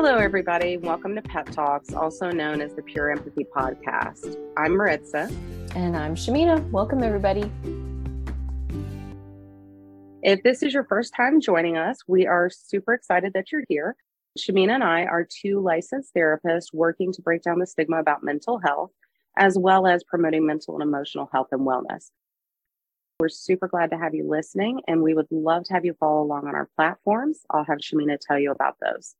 Hello, everybody. Welcome to Pep Talks, also known as the Pure Empathy Podcast. I'm Maritza. And I'm Shamina. Welcome, everybody. If this is your first time joining us, we are super excited that you're here. Shamina and I are two licensed therapists working to break down the stigma about mental health, as well as promoting mental and emotional health and wellness. We're super glad to have you listening, and we would love to have you follow along on our platforms. I'll have Shamina tell you about those.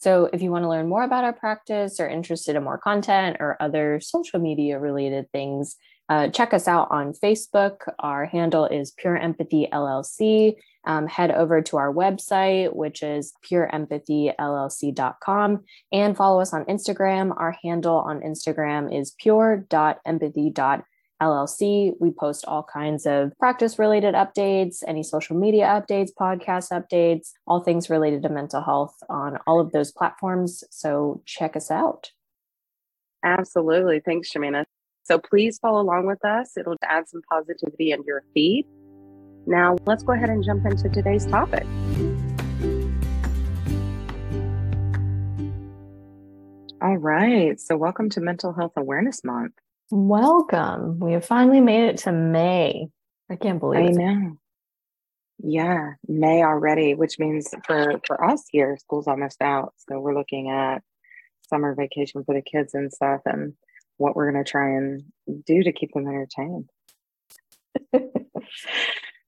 So, if you want to learn more about our practice or interested in more content or other social media related things, uh, check us out on Facebook. Our handle is Pure Empathy LLC. Um, head over to our website, which is pureempathyllc.com, and follow us on Instagram. Our handle on Instagram is pure.empathy.llc. We post all kinds of practice related updates, any social media updates, podcast updates, all things related to mental health on all of those platforms. So check us out. Absolutely. Thanks, Shamina. So please follow along with us. It'll add some positivity into your feed. Now, let's go ahead and jump into today's topic. All right. So, welcome to Mental Health Awareness Month. Welcome. We have finally made it to May. I can't believe I it. know. Yeah, May already, which means for for us here, school's almost out. So we're looking at summer vacation for the kids and stuff. And what we're going to try and do to keep them entertained.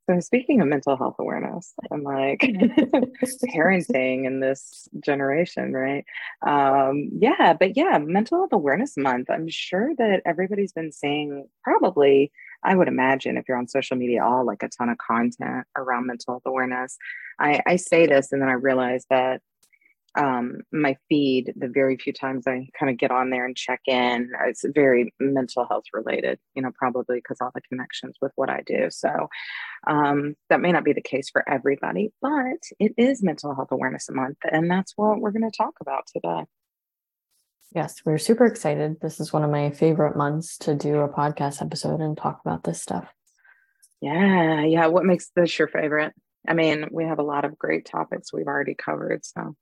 so speaking of mental health awareness and like parenting in this generation, right? Um, yeah, but yeah, mental health awareness month. I'm sure that everybody's been seeing probably, I would imagine if you're on social media, all like a ton of content around mental health awareness. I, I say this and then I realize that um, my feed, the very few times I kind of get on there and check in, it's very mental health related, you know, probably because all the connections with what I do. So um, that may not be the case for everybody, but it is Mental Health Awareness Month. And that's what we're going to talk about today. Yes, we're super excited. This is one of my favorite months to do a podcast episode and talk about this stuff. Yeah. Yeah. What makes this your favorite? I mean, we have a lot of great topics we've already covered. So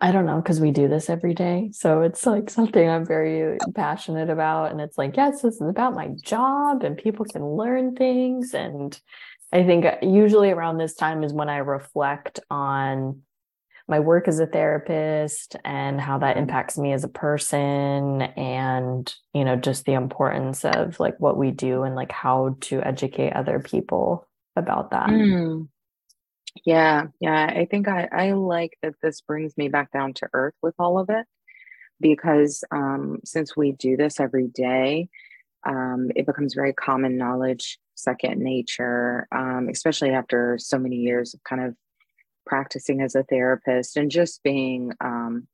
I don't know because we do this every day. So it's like something I'm very passionate about. And it's like, yes, this is about my job and people can learn things. And I think usually around this time is when I reflect on my work as a therapist and how that impacts me as a person and you know just the importance of like what we do and like how to educate other people about that mm. Yeah, yeah. I think I, I like that this brings me back down to earth with all of it because um, since we do this every day, um, it becomes very common knowledge, second nature, um, especially after so many years of kind of practicing as a therapist and just being um,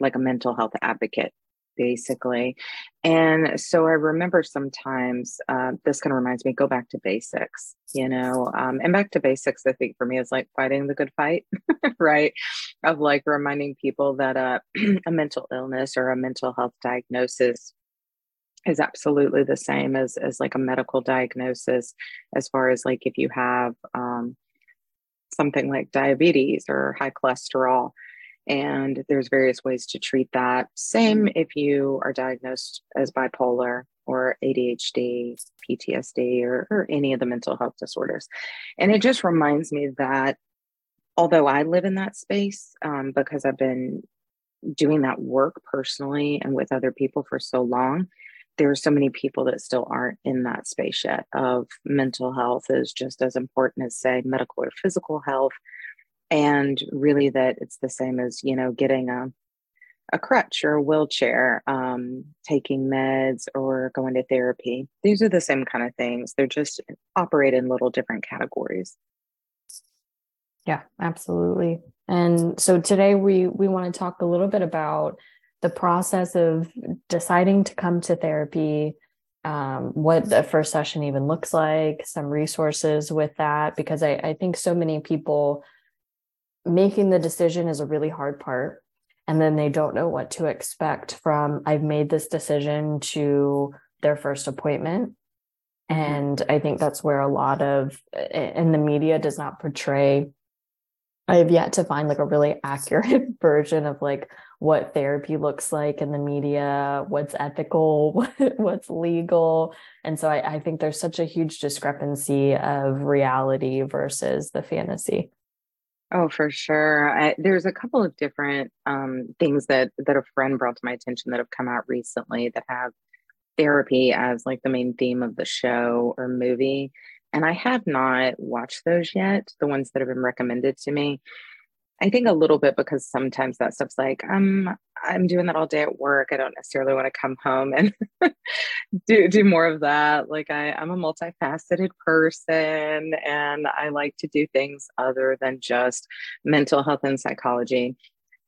like a mental health advocate basically. And so I remember sometimes uh, this kind of reminds me go back to basics, you know, um, and back to basics. I think for me is like fighting the good fight, right? Of like reminding people that uh, a mental illness or a mental health diagnosis is absolutely the same as as like a medical diagnosis, as far as like if you have um, something like diabetes or high cholesterol and there's various ways to treat that. Same if you are diagnosed as bipolar or ADHD, PTSD, or, or any of the mental health disorders. And it just reminds me that although I live in that space um, because I've been doing that work personally and with other people for so long, there are so many people that still aren't in that space yet of mental health is just as important as say medical or physical health and really that it's the same as you know getting a a crutch or a wheelchair, um, taking meds or going to therapy. These are the same kind of things. They're just operate in little different categories. Yeah, absolutely. And so today we we want to talk a little bit about the process of deciding to come to therapy, um, what the first session even looks like, some resources with that, because I, I think so many people making the decision is a really hard part and then they don't know what to expect from i've made this decision to their first appointment and i think that's where a lot of and the media does not portray I have yet to find like a really accurate version of like what therapy looks like in the media, what's ethical, what's legal. And so I, I think there's such a huge discrepancy of reality versus the fantasy. Oh, for sure. I, there's a couple of different um, things that that a friend brought to my attention that have come out recently that have therapy as like the main theme of the show or movie. And I have not watched those yet, the ones that have been recommended to me. I think a little bit because sometimes that stuff's like, um, I'm doing that all day at work. I don't necessarily want to come home and do do more of that. Like I, I'm a multifaceted person and I like to do things other than just mental health and psychology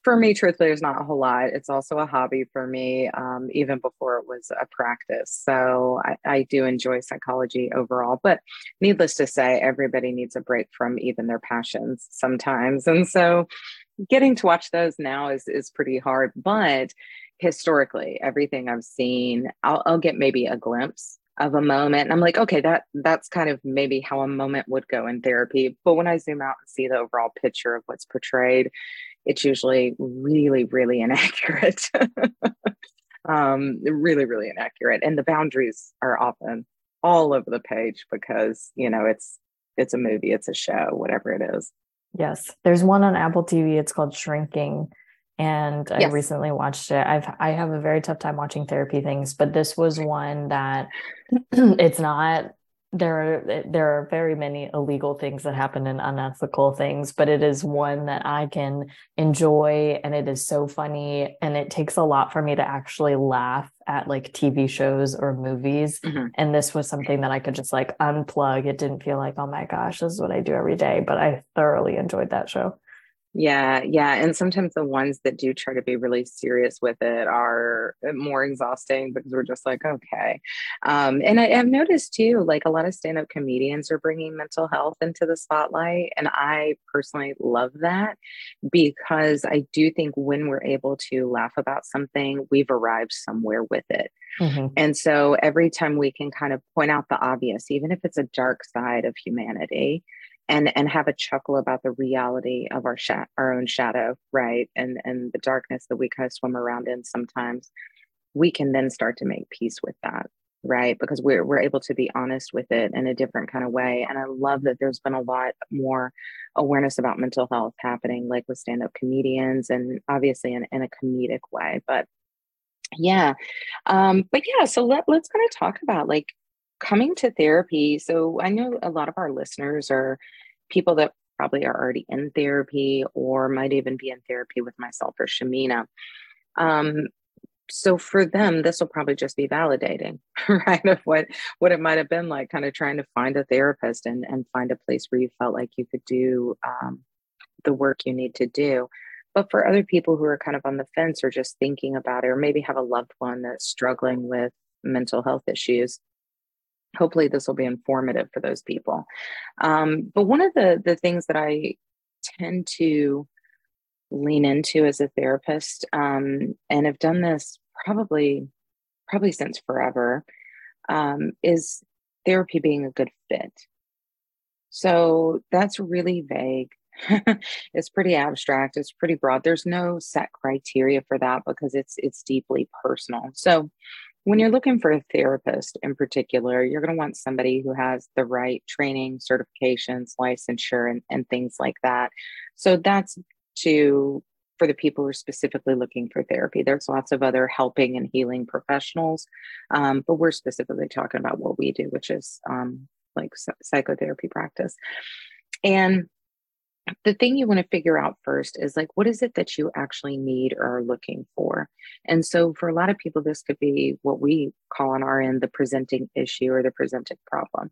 for me, truthfully, there's not a whole lot. It's also a hobby for me, um, even before it was a practice. So I, I, do enjoy psychology overall. But needless to say, everybody needs a break from even their passions sometimes. And so getting to watch those now is, is pretty hard. But historically, everything I've seen, I'll, I'll get maybe a glimpse of a moment and i'm like okay that that's kind of maybe how a moment would go in therapy but when i zoom out and see the overall picture of what's portrayed it's usually really, really inaccurate. um, really, really inaccurate. And the boundaries are often all over the page because, you know, it's it's a movie, it's a show, whatever it is. Yes. There's one on Apple TV, it's called Shrinking. And yes. I recently watched it. I've I have a very tough time watching therapy things, but this was one that it's not there are there are very many illegal things that happen and unethical things but it is one that i can enjoy and it is so funny and it takes a lot for me to actually laugh at like tv shows or movies. Mm-hmm. and this was something that i could just like unplug. It didn't feel like oh my gosh this is what i do every day but i thoroughly enjoyed that show yeah, yeah. And sometimes the ones that do try to be really serious with it are more exhausting because we're just like, okay. Um, and I, have noticed too, like a lot of stand up comedians are bringing mental health into the spotlight. And I personally love that because I do think when we're able to laugh about something, we've arrived somewhere with it. Mm-hmm. And so every time we can kind of point out the obvious, even if it's a dark side of humanity, and and have a chuckle about the reality of our sh- our own shadow right? And and the darkness that we kind of swim around in sometimes. We can then start to make peace with that right? Because we're we're able to be honest with it in a different kind of way. And i love that there's been a lot more awareness about mental health happening like with stand-up comedians and obviously in, in a comedic way but yeah. Um but yeah so let, let's kind of talk about like coming to therapy. So I know a lot of our listeners are people that probably are already in therapy or might even be in therapy with myself or Shamina. Um, so for them, this will probably just be validating, right? Of what what it might have been like, kind of trying to find a therapist and and find a place where you felt like you could do um, the work you need to do. But for other people who are kind of on the fence or just thinking about it, or maybe have a loved one that's struggling with mental health issues, hopefully this will be informative for those people. Um, but one of the the things that i tend to lean into as a therapist um, and have done this probably probably since forever um, is therapy being a good fit. So that's really vague. It's pretty abstract. It's pretty broad. There's no set criteria for that because it's it's deeply personal. So when you're looking for a therapist in particular, you're going to want somebody who has the right training, certifications, licensure, and, and things like that. So that's to for the people who are specifically looking for therapy. There's lots of other helping and healing professionals, um, but we're specifically talking about what we do, which is um, like psychotherapy practice. And the thing you want to figure out first is like what is it that you actually need or are looking for? And so for a lot of people this could be what we call on our end the presenting issue or the presenting problem.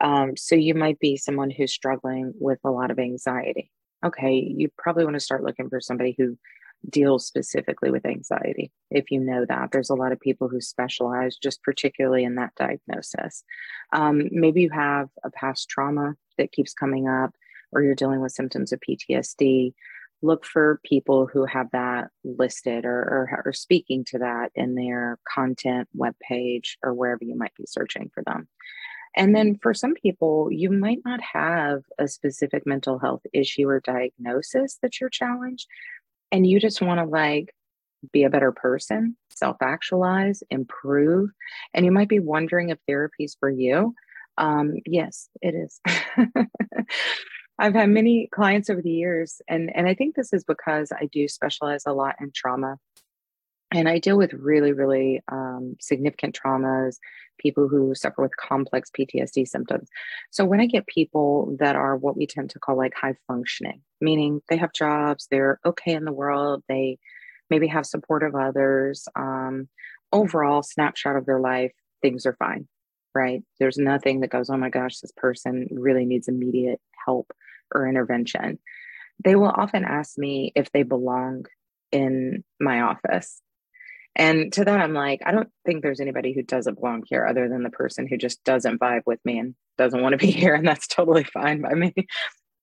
Um, so you might be someone who's struggling with a lot of anxiety. Okay you probably want to start looking for somebody who deals specifically with anxiety if you know that. There's a lot of people who specialize just particularly in that diagnosis. Um, maybe you have a past trauma that keeps coming up or you're dealing with symptoms of PTSD, look for people who have that listed or, or, or speaking to that in their content web page or wherever you might be searching for them. And then for some people, you might not have a specific mental health issue or diagnosis that you're challenged. And you just want to like be a better person, self actualize, improve. And you might be wondering if therapy is for you. Um, yes, it is. I've had many clients over the years, and, and I think this is because I do specialize a lot in trauma. And I deal with really, really um, significant traumas, people who suffer with complex PTSD symptoms. So when I get people that are what we tend to call like high functioning, meaning they have jobs, they're okay in the world, they maybe have support of others, um, overall snapshot of their life, things are fine, right? There's nothing that goes, oh my gosh, this person really needs immediate help or intervention. They will often ask me if they belong in my office. And to that, I'm like, I don't think there's anybody who doesn't belong here other than the person who just doesn't vibe with me and doesn't want to be here. And that's totally fine by me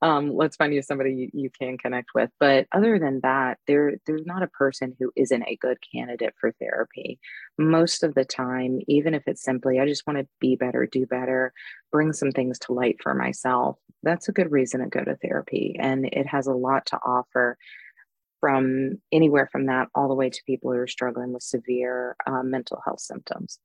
um, let's find you somebody you, you can connect with. But other than that, there there's not a person who isn't a good candidate for therapy. Most of the time, even if it's simply I just want to be better, do better, bring some things to light for myself, that's a good reason to go to therapy. And it has a lot to offer from anywhere from that all the way to people who are struggling with severe uh, mental health symptoms.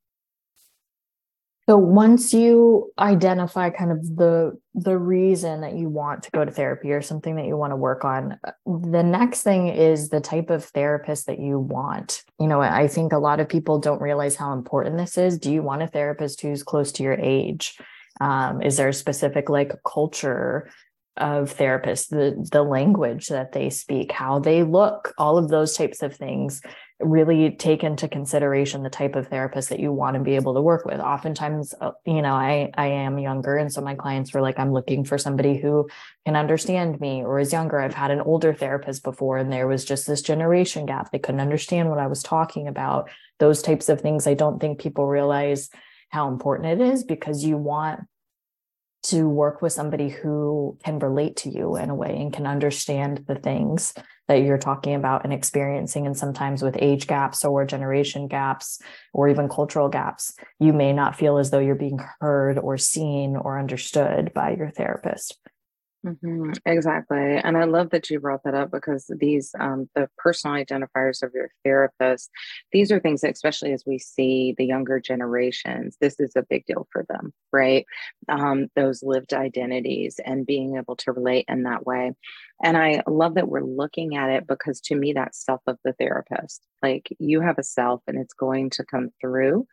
So once you identify kind of the the reason that you want to go to therapy or something that you want to work on, the next thing is the type of therapist that you want. You know, I think a lot of people don't realize how important this is. Do you want a therapist who's close to your age? Um, is there a specific like culture of therapists, the the language that they speak, how they look, all of those types of things really take into consideration the type of therapist that you want to be able to work with. Oftentimes, uh, you know, I I am younger, and so my clients were like, I'm looking for somebody who can understand me or is younger. I've had an older therapist before, and there was just this generation gap. They couldn't understand what I was talking about. Those types of things. I don't think people realize how important it is because you want to work with somebody who can relate to you in a way and can understand the things that you're talking about and experiencing. And sometimes with age gaps or generation gaps or even cultural gaps, you may not feel as though you're being heard or seen or understood by your therapist. Mm-hmm, exactly. And I love that you brought that up because these, um, the personal identifiers of your therapist, these are things, that, especially as we see the younger generations, this is a big deal for them, right? Um, those lived identities and being able to relate in that way. And I love that we're looking at it because to me, that's self of the therapist. Like you have a self and it's going to come through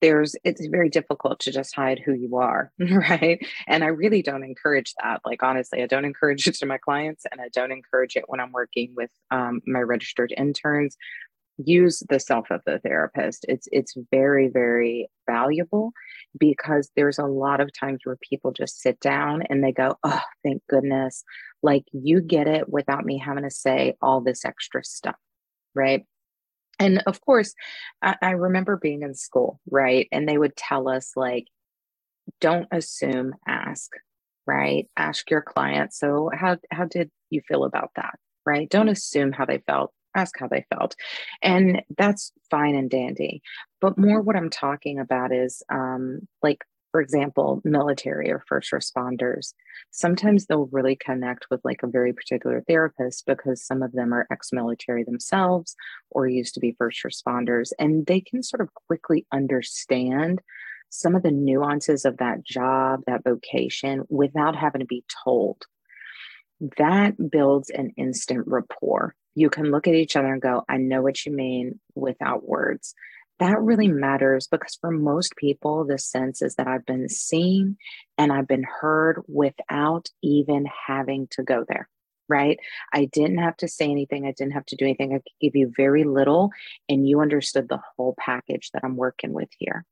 there's it's very difficult to just hide who you are right? And i really don't encourage that like honestly i don't encourage it to my clients and i don't encourage it when i'm working with um, my registered interns. Use the self of the therapist. It's it's very very valuable because there's a lot of times where people just sit down and they go oh thank goodness. Like you get it without me having to say all this extra stuff right and of course I, I, remember being in school right? And they would tell us like don't assume ask right? Ask your client. So how how did you feel about that right? Don't assume how they felt ask how they felt. And that's fine and dandy. But more what i'm talking about is um like for example, military or first responders, sometimes they'll really connect with like a very particular therapist because some of them are ex military themselves or used to be first responders. And they can sort of quickly understand some of the nuances of that job, that vocation, without having to be told. That builds an instant rapport. You can look at each other and go, I know what you mean without words that really matters because for most people, the sense is that I've been seen and I've been heard without even having to go there. Right. I didn't have to say anything. I didn't have to do anything. I could give you very little, and you understood the whole package that I'm working with here.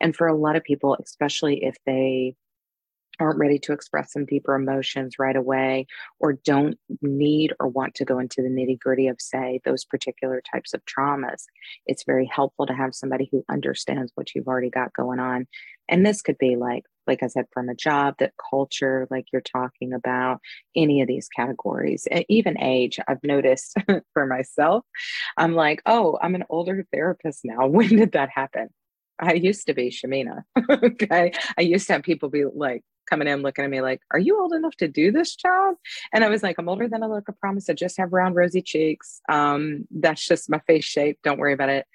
And for a lot of people, especially if they aren't ready to express some deeper emotions right away or don't need or want to go into the nitty gritty of, say, those particular types of traumas, it's very helpful to have somebody who understands what you've already got going on. And this could be like, like I said, from a job, that culture, like you're talking about, any of these categories, even age. I've noticed for myself, I'm like, oh, I'm an older therapist now. When did that happen? I used to be Shamina. okay. I used to have people be like coming in looking at me like, Are you old enough to do this job? And I was like, I'm older than I look, I promise. I just have round, rosy cheeks. Um, that's just my face shape. Don't worry about it.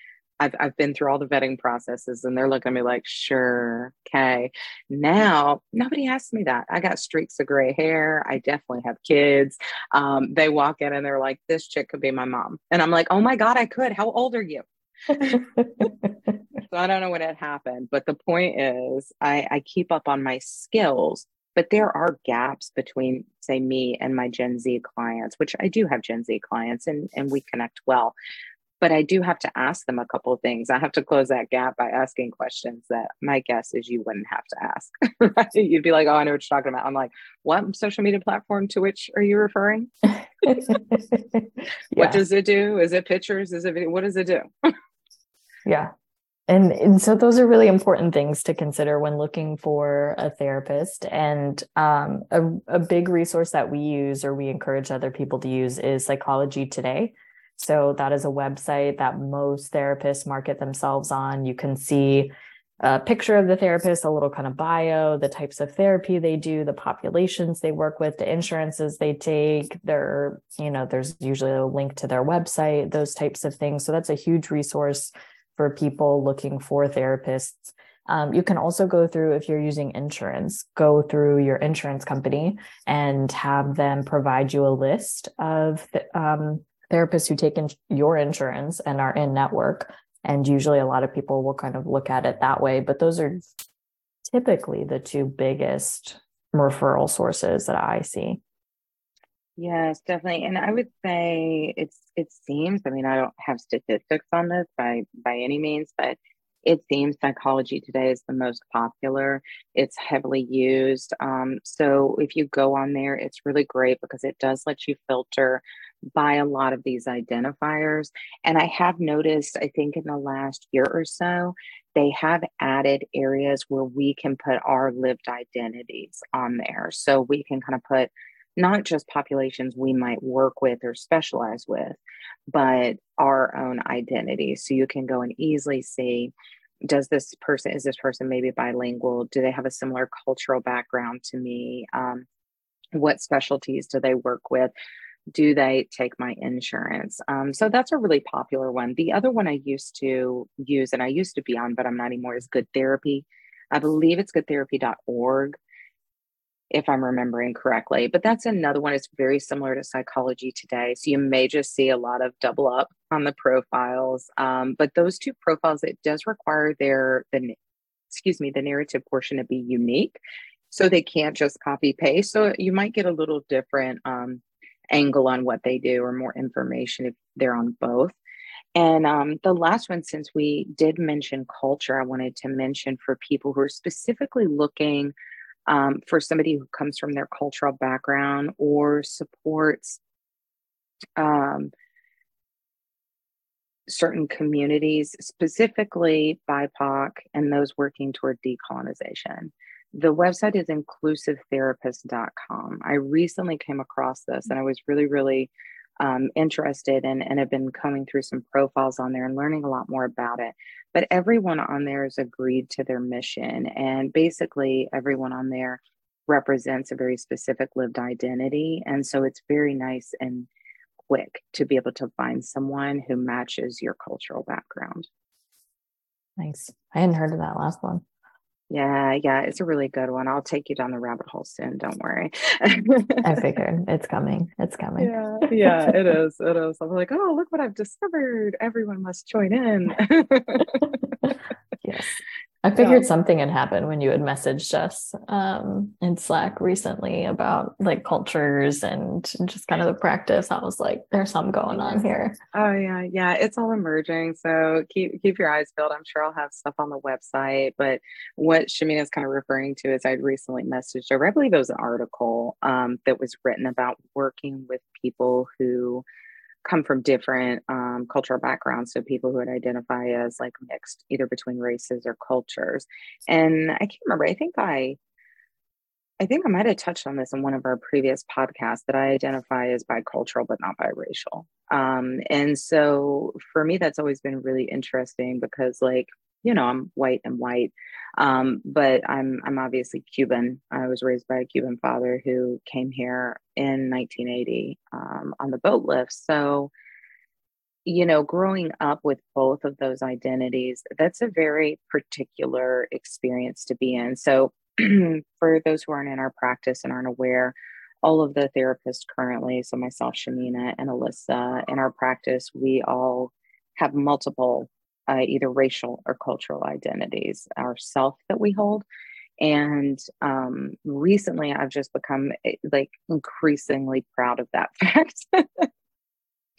I've, I've been through all the vetting processes and they're looking at me like, sure, okay. Now, nobody asks me that. I got streaks of gray hair. I definitely have kids. Um, they walk in and they're like, this chick could be my mom. And I'm like, oh my God, I could. How old are you? so I don't know what had happened. But the point is, I, I keep up on my skills but there are gaps between say me and my gen z clients which i do have gen z clients and and we connect well but I do have to ask them a couple of things. I have to close that gap by asking questions that my guess is you wouldn't have to ask. Right? You'd be like, "Oh, I know what you're talking about." I'm like, "What social media platform to which are you referring? yeah. What does it do? Is it pictures? Is it video? What does it do?" Yeah. And, and so those are really important things to consider when looking for a therapist. And um, a, a big resource that we use or we encourage other people to use is Psychology Today. So that is a website that most therapists market themselves on. You can see a picture of the therapist, a little kind of bio, the types of therapy they do, the populations they work with, the insurances they take. their, you know, there's usually a link to their website, those types of things. So that's a huge resource for people looking for therapists. Um, you can also go through, if you're using insurance, go through your insurance company and have them provide you a list of um, therapists who take in your insurance and are in network. And usually a lot of people will kind of look at it that way. But those are typically the two biggest referral sources that I see. Yes, definitely. And I would say it's it seems, I mean, I don't have statistics on this by by any means, but it seems psychology today is the most popular. It's heavily used. Um, so if you go on there, it's really great because it does let you filter by a lot of these identifiers. And I have noticed, I think in the last year or so, they have added areas where we can put our lived identities on there. So we can kind of put not just populations we might work with or specialize with, but our own identity. So you can go and easily see does this person, is this person maybe bilingual? Do they have a similar cultural background to me? Um, what specialties do they work with? Do they take my insurance? Um, so that's a really popular one. The other one I used to use, and I used to be on, but I'm not anymore, is Good Therapy. I believe it's goodtherapy.org if I'm remembering correctly. But that's another one. It's very similar to psychology today. So you may just see a lot of double up on the profiles. Um, but those two profiles, it does require their the excuse me the narrative portion to be unique. So they can't just copy paste. So you might get a little different um, angle on what they do or more information if they're on both. And um, the last one, since we did mention culture, I wanted to mention for people who are specifically looking um, for somebody who comes from their cultural background or supports um, certain communities, specifically BIPOC and those working toward decolonization. The website is inclusivetherapist.com. I recently came across this and I was really, really um, interested and, and have been coming through some profiles on there and learning a lot more about it. But everyone on there has agreed to their mission. And basically, everyone on there represents a very specific lived identity. And so it's very nice and quick to be able to find someone who matches your cultural background. Nice. I hadn't heard of that last one. Yeah, yeah, it's a really good one. I'll take you down the rabbit hole soon. Don't worry. I figured it's coming. It's coming. Yeah, yeah, it is. It is. I'm like, oh, look what I've discovered. Everyone must join in. yes. I figured yeah. something had happened when you had messaged us um, in Slack recently about like cultures and just kind of the practice. I was like, there's something going on here. Oh yeah, yeah, it's all emerging. So keep keep your eyes peeled. I'm sure I'll have stuff on the website. But what Shamina is kind of referring to is I'd recently messaged her. I believe it was an article um, that was written about working with people who come from different um, cultural backgrounds. So people who would identify as like mixed, either between races or cultures. And I can't remember. I think I, I think I might have touched on this in one of our previous podcasts that I identify as bicultural but not biracial. Um, and so for me, that's always been really interesting because like you know, I'm white and white. Um, but I'm I'm obviously Cuban. I was raised by a Cuban father who came here in 1980 um, on the boat lift. So, you know, growing up with both of those identities, that's a very particular experience to be in. So, for those who aren't in our practice and aren't aware, all of the therapists currently, so myself, Shamina, and Alyssa, in our practice, we all have multiple uh, either racial or cultural identities, our self that we hold. And um, recently, I've just become eh, like increasingly proud of that fact.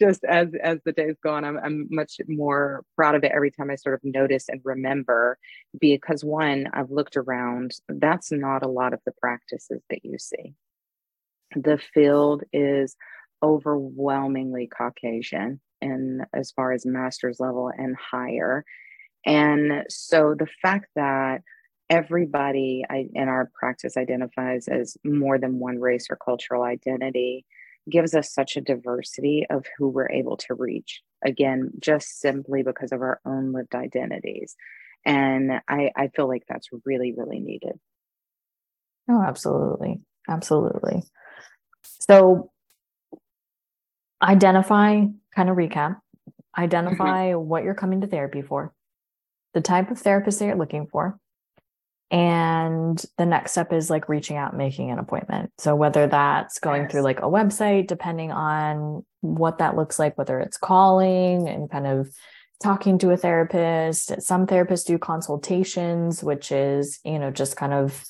just as as the days go on, I'm, I'm much more proud of it every time I sort of notice and remember. Because one, I've looked around. That's not a lot of the practices that you see. The field is overwhelmingly Caucasian in as far as master's level and higher. And so the fact that everybody in our practice identifies as more than one race or cultural identity gives us such a diversity of who we're able to reach. Again, just simply because of our own lived identities. And I, I feel like that's really, really needed. Oh, absolutely. Absolutely. So identify, kind of recap, identify mm-hmm. what you're coming to therapy for, the type of therapist that you're looking for. And the next step is like reaching out, making an appointment. So, whether that's going yes. through like a website, depending on what that looks like, whether it's calling and kind of talking to a therapist. Some therapists do consultations, which is, you know, just kind of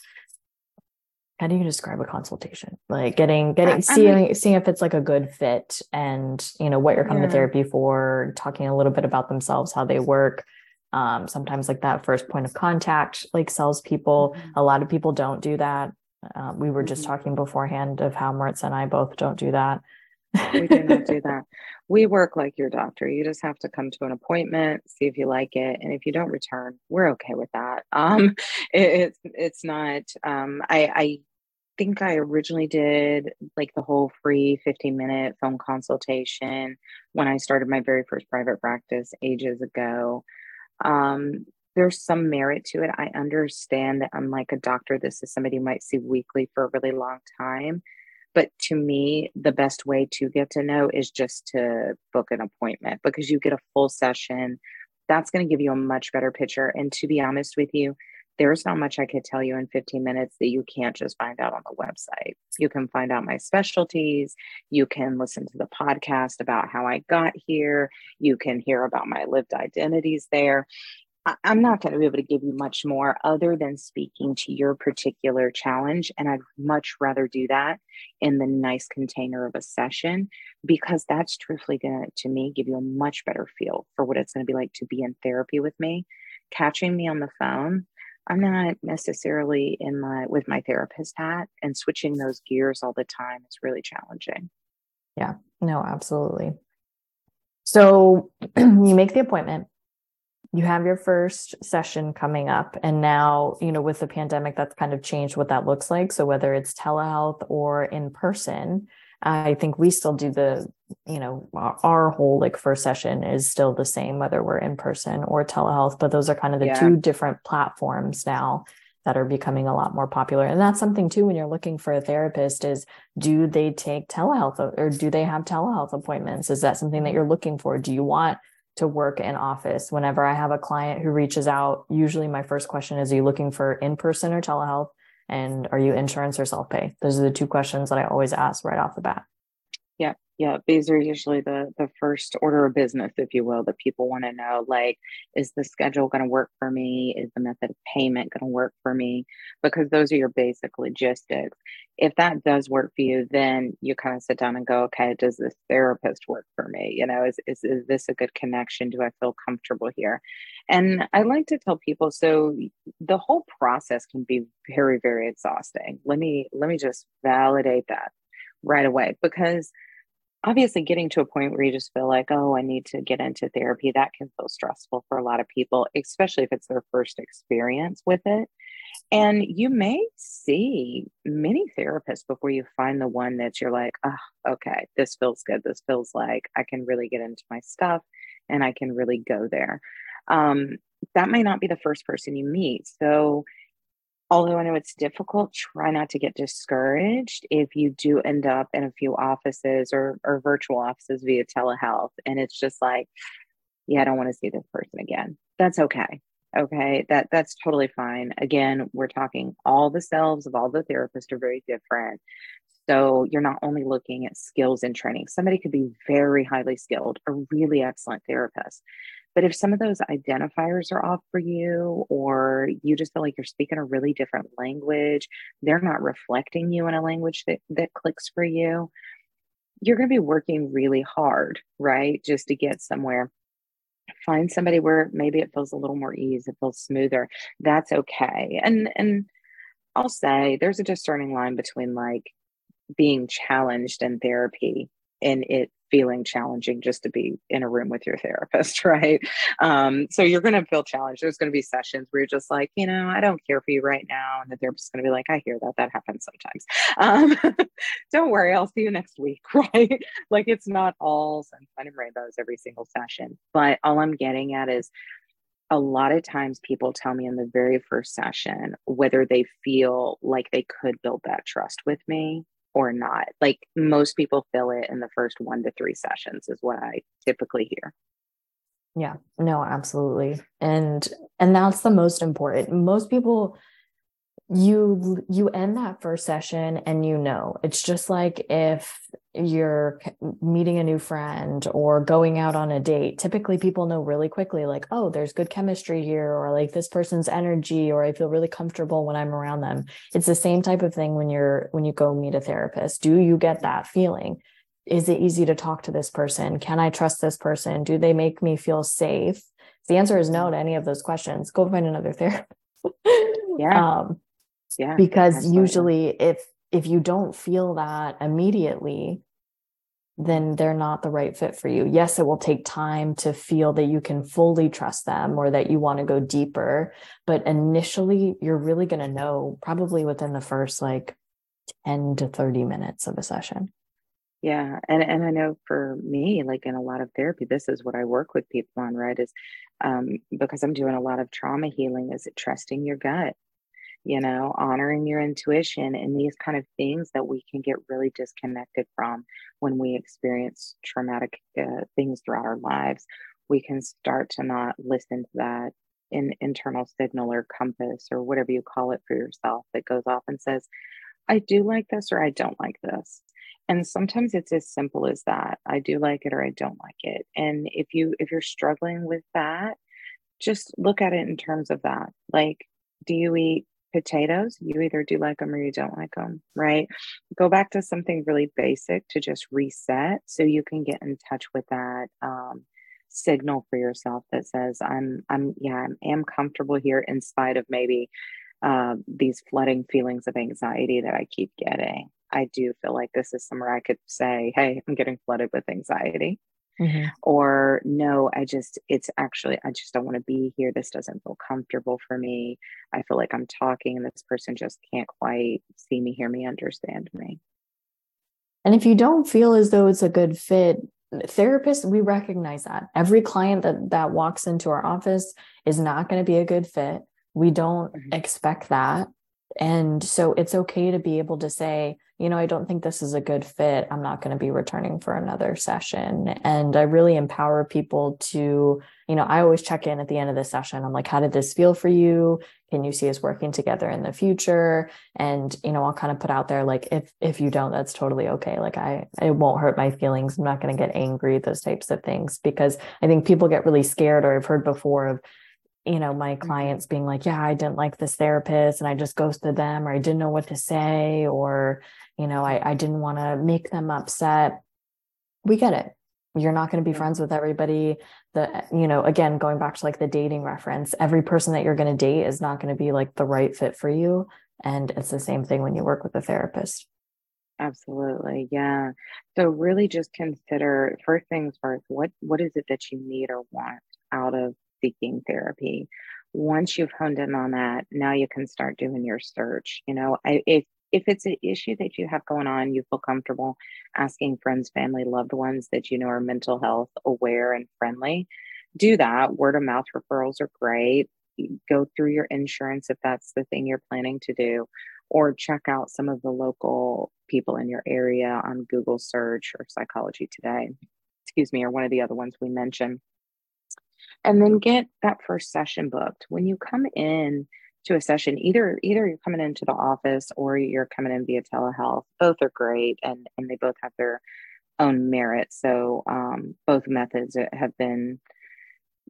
how do you describe a consultation like getting getting I, seeing like, seeing if it's like a good fit and you know what you're coming yeah. to therapy for talking a little bit about themselves how they work um, sometimes like that first point of contact like sells people mm-hmm. a lot of people don't do that uh, we were just mm-hmm. talking beforehand of how Mertz and I both don't do that we do not do that we work like your doctor. You just have to come to an appointment see if you like it and if you don't return we're okay with that. Um it, it's it's not um i i think i originally did like the whole free 15 minute phone consultation when i started my very first private practice ages ago. Um there's some merit to it. I understand that unlike a doctor this is somebody you might see weekly for a really long time but to me, the best way to get to know is just to book an appointment because you get a full session. That's going to give you a much better picture. And to be honest with you, there's not much I could tell you in 15 minutes that you can't just find out on the website. You can find out my specialties. You can listen to the podcast about how I got here. You can hear about my lived identities there. I'm not going to be able to give you much more other than speaking to your particular challenge. And I'd much rather do that in the nice container of a session because that's truthfully going to, to me, give you a much better feel for what it's going to be like to be in therapy with me. Catching me on the phone, I'm not necessarily in my with my therapist hat and switching those gears all the time is really challenging. Yeah, no, absolutely. So you make the appointment you have your first session coming up and now you know with the pandemic that's kind of changed what that looks like. So whether it's telehealth or in person i think we still do the you know our, whole like first session is still the same whether we're in person or telehealth but those are kind of the yeah. two different platforms now that are becoming a lot more popular. And that's something too when you're looking for a therapist is do they take telehealth or do they have telehealth appointments? Is that something that you're looking for? Do you want to work in office. Whenever I have a client who reaches out, usually my first question is Are you looking for in person or telehealth? And are you insurance or self pay? Those are the two questions that I always ask right off the bat. Yeah, yeah. These are usually the the first order of business, if you will, that people want to know. Like, is the schedule going to work for me? Is the method of payment going to work for me? Because those are your basic logistics. If that does work for you, then you kind of sit down and go, okay, does this therapist work for me? You know, is is, is this a good connection? Do I feel comfortable here? And I like to tell people so the whole process can be very, very exhausting. Let me let me just validate that right away because obviously getting to a point where you just feel like oh i need to get into therapy that can feel stressful for a lot of people especially if it's their first experience with it. And you may see many therapists before you find the one that you're like oh okay this feels good. This feels like i can really get into my stuff and i can really go there. Um, that might not be the first person you meet. So, although I know it's difficult, try not to get discouraged if you do end up in a few offices or, or virtual offices via telehealth. And it's just like, yeah, I don't want to see this person again. That's okay. Okay. That that's totally fine. Again, we're talking all the selves of all the therapists are very different. So you're not only looking at skills and training. Somebody could be very highly skilled, a really excellent therapist. But if some of those identifiers are off for you, or you just feel like you're speaking a really different language, they're not reflecting you in a language that, that clicks for you, you're going to be working really hard, right? Just to get somewhere. Find somebody where maybe it feels a little more ease, it feels smoother. That's okay. And and I'll say there's a discerning line between like being challenged in therapy and it feeling challenging just to be in a room with your therapist, right? Um, so you're going to feel challenged. There's going to be sessions where you're just like, you know, I don't care for you right now. And the therapist's going to be like, I hear that. That happens sometimes. Um, don't worry. I'll see you next week, right? like it's not all sunshine and rainbows every single session. But all I'm getting at is a lot of times people tell me in the very first session whether they feel like they could build that trust with me or not. Like most people fill it in the first one to three sessions, is what I typically hear. Yeah, no, absolutely. And and that's the most important. Most people you you end that first session and you know it's just like if you're meeting a new friend or going out on a date typically people know really quickly like oh there's good chemistry here or like this person's energy or i feel really comfortable when i'm around them. It's the same type of thing when you're when you go meet a therapist. Do you get that feeling? Is it easy to talk to this person? Can i trust this person? Do they make me feel safe? If the answer is no to any of those questions go find another therapist. Yeah. Um, yeah because absolutely. usually if if you don't feel that immediately then they're not the right fit for you. Yes it will take time to feel that you can fully trust them or that you want to go deeper but initially you're really going to know probably within the first like 10 to 30 minutes of a session. Yeah and and i know for me like in a lot of therapy this is what i work with people on right is um, because i'm doing a lot of trauma healing is it trusting your gut you know, honoring your intuition and these kind of things that we can get really disconnected from when we experience traumatic uh, things throughout our lives. We can start to not listen to that in internal signal or compass or whatever you call it for yourself that goes off and says, I do like this or I don't like this. And sometimes it's as simple as that. I do like it or I don't like it. And if you if you're struggling with that, just look at it in terms of that. Like, do you eat potatoes, you either do like them or you don't like them, right? Go back to something really basic to just reset so you can get in touch with that um, signal for yourself that says, I'm, I'm, yeah, I'm, am comfortable here in spite of maybe uh, these flooding feelings of anxiety that I keep getting. I do feel like this is somewhere I could say, Hey, I'm getting flooded with anxiety mm-hmm. or no i just it's actually i just don't want to be here. This doesn't feel comfortable for me. I feel like i'm talking and this person just can't quite see me hear me understand me. And if you don't feel as though it's a good fit therapists we recognize that. Every client that that walks into our office is not going to be a good fit. We don't mm-hmm. expect that and so it's okay to be able to say you know, I don't think this is a good fit. I'm not going to be returning for another session. And I really empower people to, you know, I always check in at the end of the session. I'm like, how did this feel for you? Can you see us working together in the future? And, you know, I'll kind of put out there like if if you don't, that's totally okay. Like I it won't hurt my feelings. I'm not going to get angry, those types of things. Because I think people get really scared, or I've heard before of you know my mm-hmm. clients being like yeah i didn't like this therapist and i just ghosted them or i didn't know what to say or you know i, I didn't want to make them upset. We get it. You're not going to be friends with everybody. The you know again going back to like the dating reference every person that you're going to date is not going to be like the right fit for you and it's the same thing when you work with a therapist. Absolutely yeah. So really just consider first things first what what is it that you need or want out of seeking therapy once you've honed in on that now you can start doing your search you know I, if if it's an issue that you have going on, you feel comfortable asking friends, family, loved ones that you know are mental health aware and friendly, do that. Word of mouth referrals are great. Go through your insurance if that's the thing you're planning to do, or check out some of the local people in your area on Google search or Psychology Today, excuse me, or one of the other ones we mentioned. And then get that first session booked. When you come in to a session, either either you're coming into the office or you're coming in via telehealth. Both are great, and and they both have their own merit. So um, both methods have been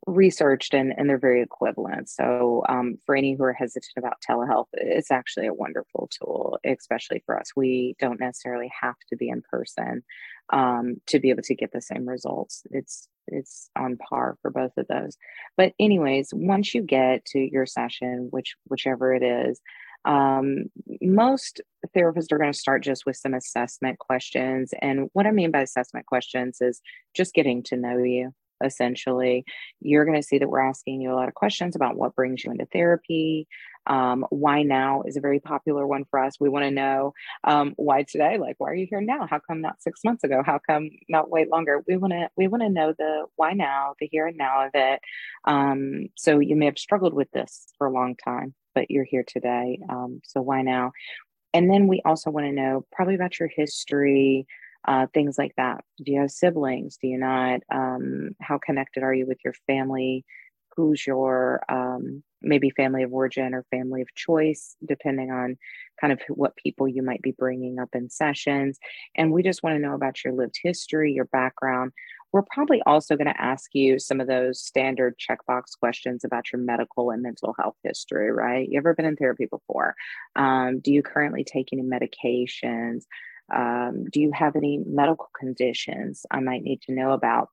researched and, and they're very equivalent. So, um, for any who are hesitant about telehealth, it's actually a wonderful tool, especially for us. We don't necessarily have to be in person um, to be able to get the same results. It's it's on par for both of those. But, anyways, once you get to your session, which whichever it is, um, most therapists are going to start just with some assessment questions. And what I mean by assessment questions is just getting to know you essentially, you're going to see that we're asking you a lot of questions about what brings you into therapy. Um, why now is a very popular one for us. We want to know um, why today. Like, why are you here now? How come not six months ago? How come not wait longer? We want to we want to know the why now, the here and now of it. Um, so you may have struggled with this for a long time, but you're here today. Um, so why now? And then we also want to know probably about your history, uh, things like that. Do you have siblings? Do you not? Um, how connected are you with your family? Who's your um, maybe family of origin or family of choice, depending on kind of what people you might be bringing up in sessions. And we just want to know about your lived history, your background. We're probably also going to ask you some of those standard checkbox questions about your medical and mental health history, right? You ever been in therapy before? Um, do you currently take any medications? Um, do you have any medical conditions I might need to know about?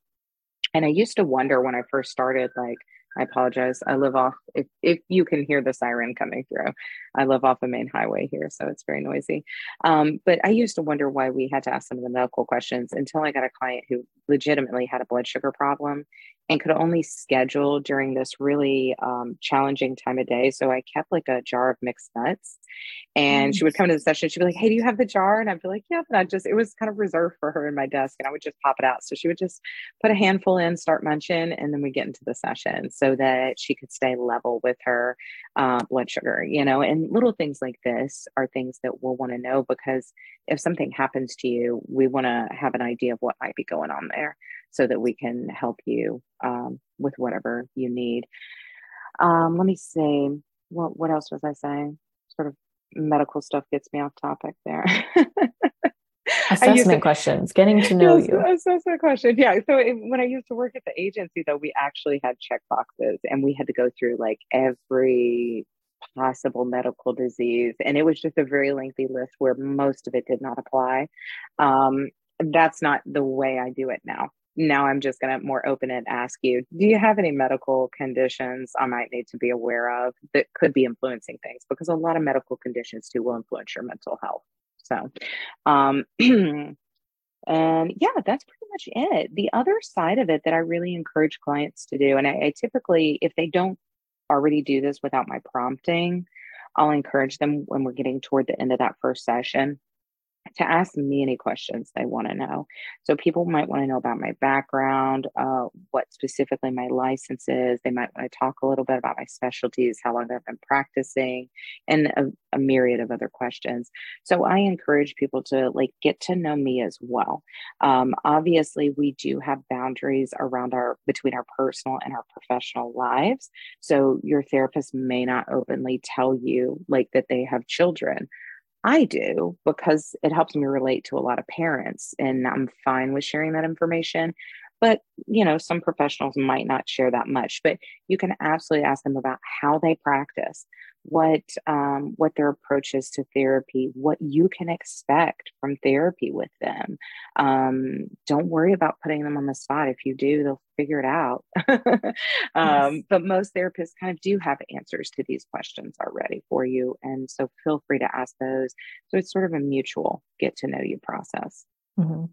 And I used to wonder when I first started, like, I apologize. I live off, if, if you can hear the siren coming through, I live off a main highway here, so it's very noisy. Um, but I used to wonder why we had to ask some of the medical questions until I got a client who legitimately had a blood sugar problem and could only schedule during this really um, challenging time of day. So I kept like a jar of mixed nuts and she would come to the session. She'd be like, Hey, do you have the jar? And I'd be like, Yeah. And I just, it was kind of reserved for her in my desk and I would just pop it out. So she would just put a handful in, start munching, and then we get into the session so that she could stay level with her uh, blood sugar, you know, and little things like this are things that we'll want to know because if something happens to you, we want to have an idea of what might be going on there so that we can help you um, with whatever you need. Um, let me see. What what else was I saying? Sort of medical stuff gets me off topic there. assessment to, questions, getting to know yes, you. Assessment question. Yeah. So it, when I used to work at the agency, though, we actually had check boxes and we had to go through like every possible medical disease. And it was just a very lengthy list where most of it did not apply. Um, that's not the way I do it now now I'm just going to more open and ask you do you have any medical conditions I might need to be aware of that could be influencing things? Because a lot of medical conditions too will influence your mental health. So, um, and yeah, that's pretty much it. The other side of it that I really encourage clients to do, and I, I typically, if they don't already do this without my prompting, I'll encourage them when we're getting toward the end of that first session to ask me any questions they want to know. So people might want to know about my background, uh, what specifically my license is. They might want to talk a little bit about my specialties, how long I've been practicing, and a, a myriad of other questions. So I encourage people to like get to know me as well. Um, obviously, we do have boundaries around our between our personal and our professional lives. So your therapist may not openly tell you like that they have children I do because it helps me relate to a lot of parents and I'm fine with sharing that information. But, you know, some professionals might not share that much, but you can absolutely ask them about how they practice, what um, what their approach is to therapy, what you can expect from therapy with them. Um, don't worry about putting them on the spot. If you do, they'll figure it out. um, yes. But most therapists kind of do have answers to these questions already for you, and so feel free to ask those. So it's sort of a mutual get to know you process. Mm-hmm.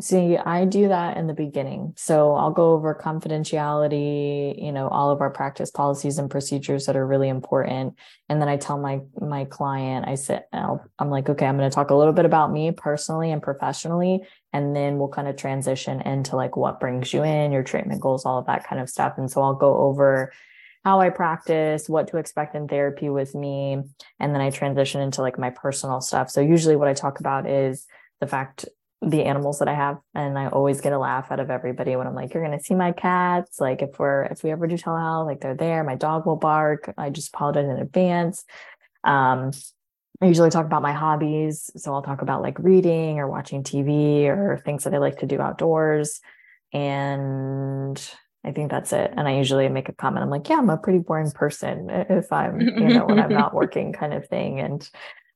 See, I do that in the beginning. So I'll go over confidentiality, you know, all of our practice policies and procedures that are really important. And then I tell my my client, I sit, I'll, I'm like, okay, I'm going to talk a little bit about me personally and professionally, and then we'll kind of transition into like what brings you in, your treatment goals, all of that kind of stuff. And so I'll go over how I practice, what to expect in therapy with me, and then I transition into like my personal stuff. So usually what I talk about is the fact the animals that I have. And I always get a laugh out of everybody when I'm like, you're going to see my cats. Like if we're, if we ever do telehealth, like they're there, my dog will bark. I just apologize in advance. Um, I usually talk about my hobbies. So I'll talk about like reading or watching TV or things that I like to do outdoors. And I think that's it. And I usually make a comment. I'm like, yeah, I'm a pretty boring person if I'm, you know, when I'm not working kind of thing. And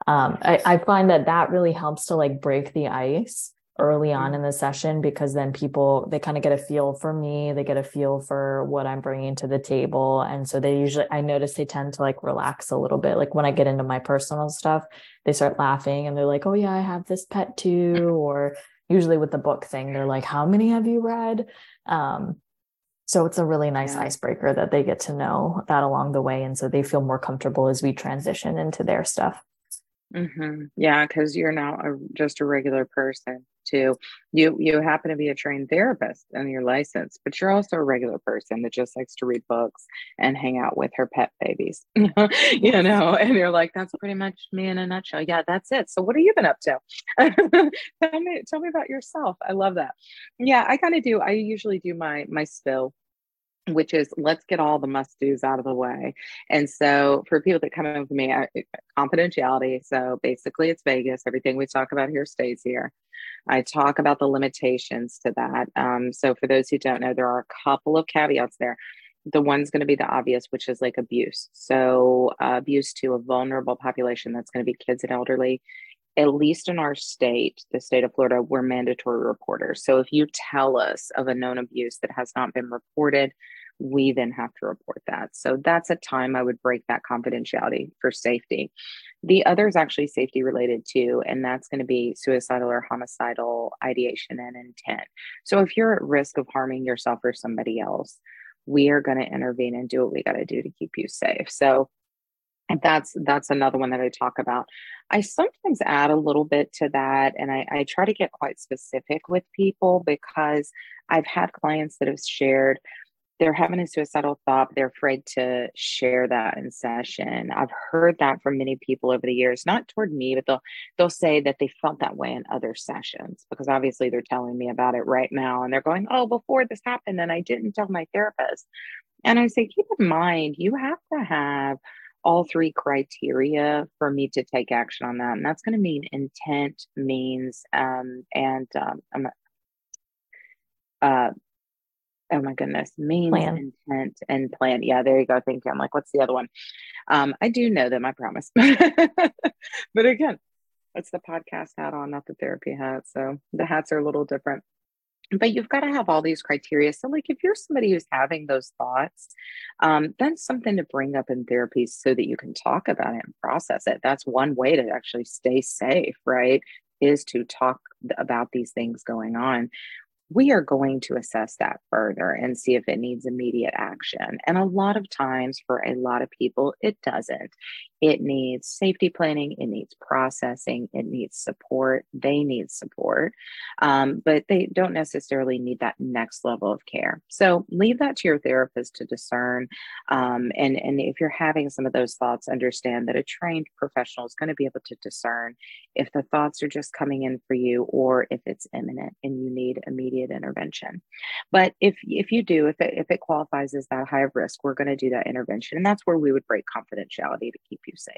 um, I, I find that that really helps to like break the ice early on mm. in the session because then people they kind of get a feel for me they get a feel for what i'm bringing to the table and so they usually i notice they tend to like relax a little bit like when i get into my personal stuff they start laughing and they're like oh yeah i have this pet too or usually with the book thing they're like how many have you read um, so it's a really nice yeah. icebreaker that they get to know that along the way and so they feel more comfortable as we transition into their stuff mm-hmm. yeah because you're now a, just a regular person too. you you happen to be a trained therapist and you're licensed but you're also a regular person that just likes to read books and hang out with her pet babies you know and you're like that's pretty much me in a nutshell. Yeah that's it. So what have you been up to? Tell me tell me about yourself. I love that. Yeah i kind of do i usually do my my spill which is let's get all the must do's out of the way. And so for people that come in with me, I, confidentiality. So basically, it's Vegas. Everything we talk about here stays here. I talk about the limitations to that. Um, so for those who don't know, there are a couple of caveats there. The one's going to be the obvious, which is like abuse. So uh, abuse to a vulnerable population that's going to be kids and elderly at least in our state, the state of Florida, we're mandatory reporters. So if you tell us of a known abuse that has not been reported, we then have to report that. So that's a time I would break that confidentiality for safety. The other is actually safety related too, and that's going to be suicidal or homicidal ideation and intent. So if you're at risk of harming yourself or somebody else, we are going to intervene and do what we got to do to keep you safe. So that's that's another one that i talk about i sometimes add a little bit to that and I, I try to get quite specific with people because i've had clients that have shared they're having a suicidal thought they're afraid to share that in session. I've heard that from many people over the years not toward me but they'll they'll say that they felt that way in other sessions because obviously they're telling me about it right now and they're going oh before this happened and i didn't tell my therapist. And i say keep in mind you have to have all three criteria for me to take action on that. And that's going to mean intent, means, um, and um, uh, oh my goodness, means, plan. intent, and plan. Yeah, there you go. Thank you. I'm like, what's the other one? Um, I do know them, I promise. but again, it's the podcast hat on, not the therapy hat. So the hats are a little different but you've got to have all these criteria so like if you're somebody who's having those thoughts um, that's something to bring up in therapy so that you can talk about it and process it that's one way to actually stay safe right is to talk about these things going on we are going to assess that further and see if it needs immediate action. And a lot of times, for a lot of people, it doesn't. It needs safety planning, it needs processing, it needs support. They need support, um, but they don't necessarily need that next level of care. So leave that to your therapist to discern. Um, and, and if you're having some of those thoughts, understand that a trained professional is going to be able to discern if the thoughts are just coming in for you or if it's imminent and you need immediate intervention. But if if you do, if it if it qualifies as that high of risk, we're going to do that intervention. And that's where we would break confidentiality to keep you safe.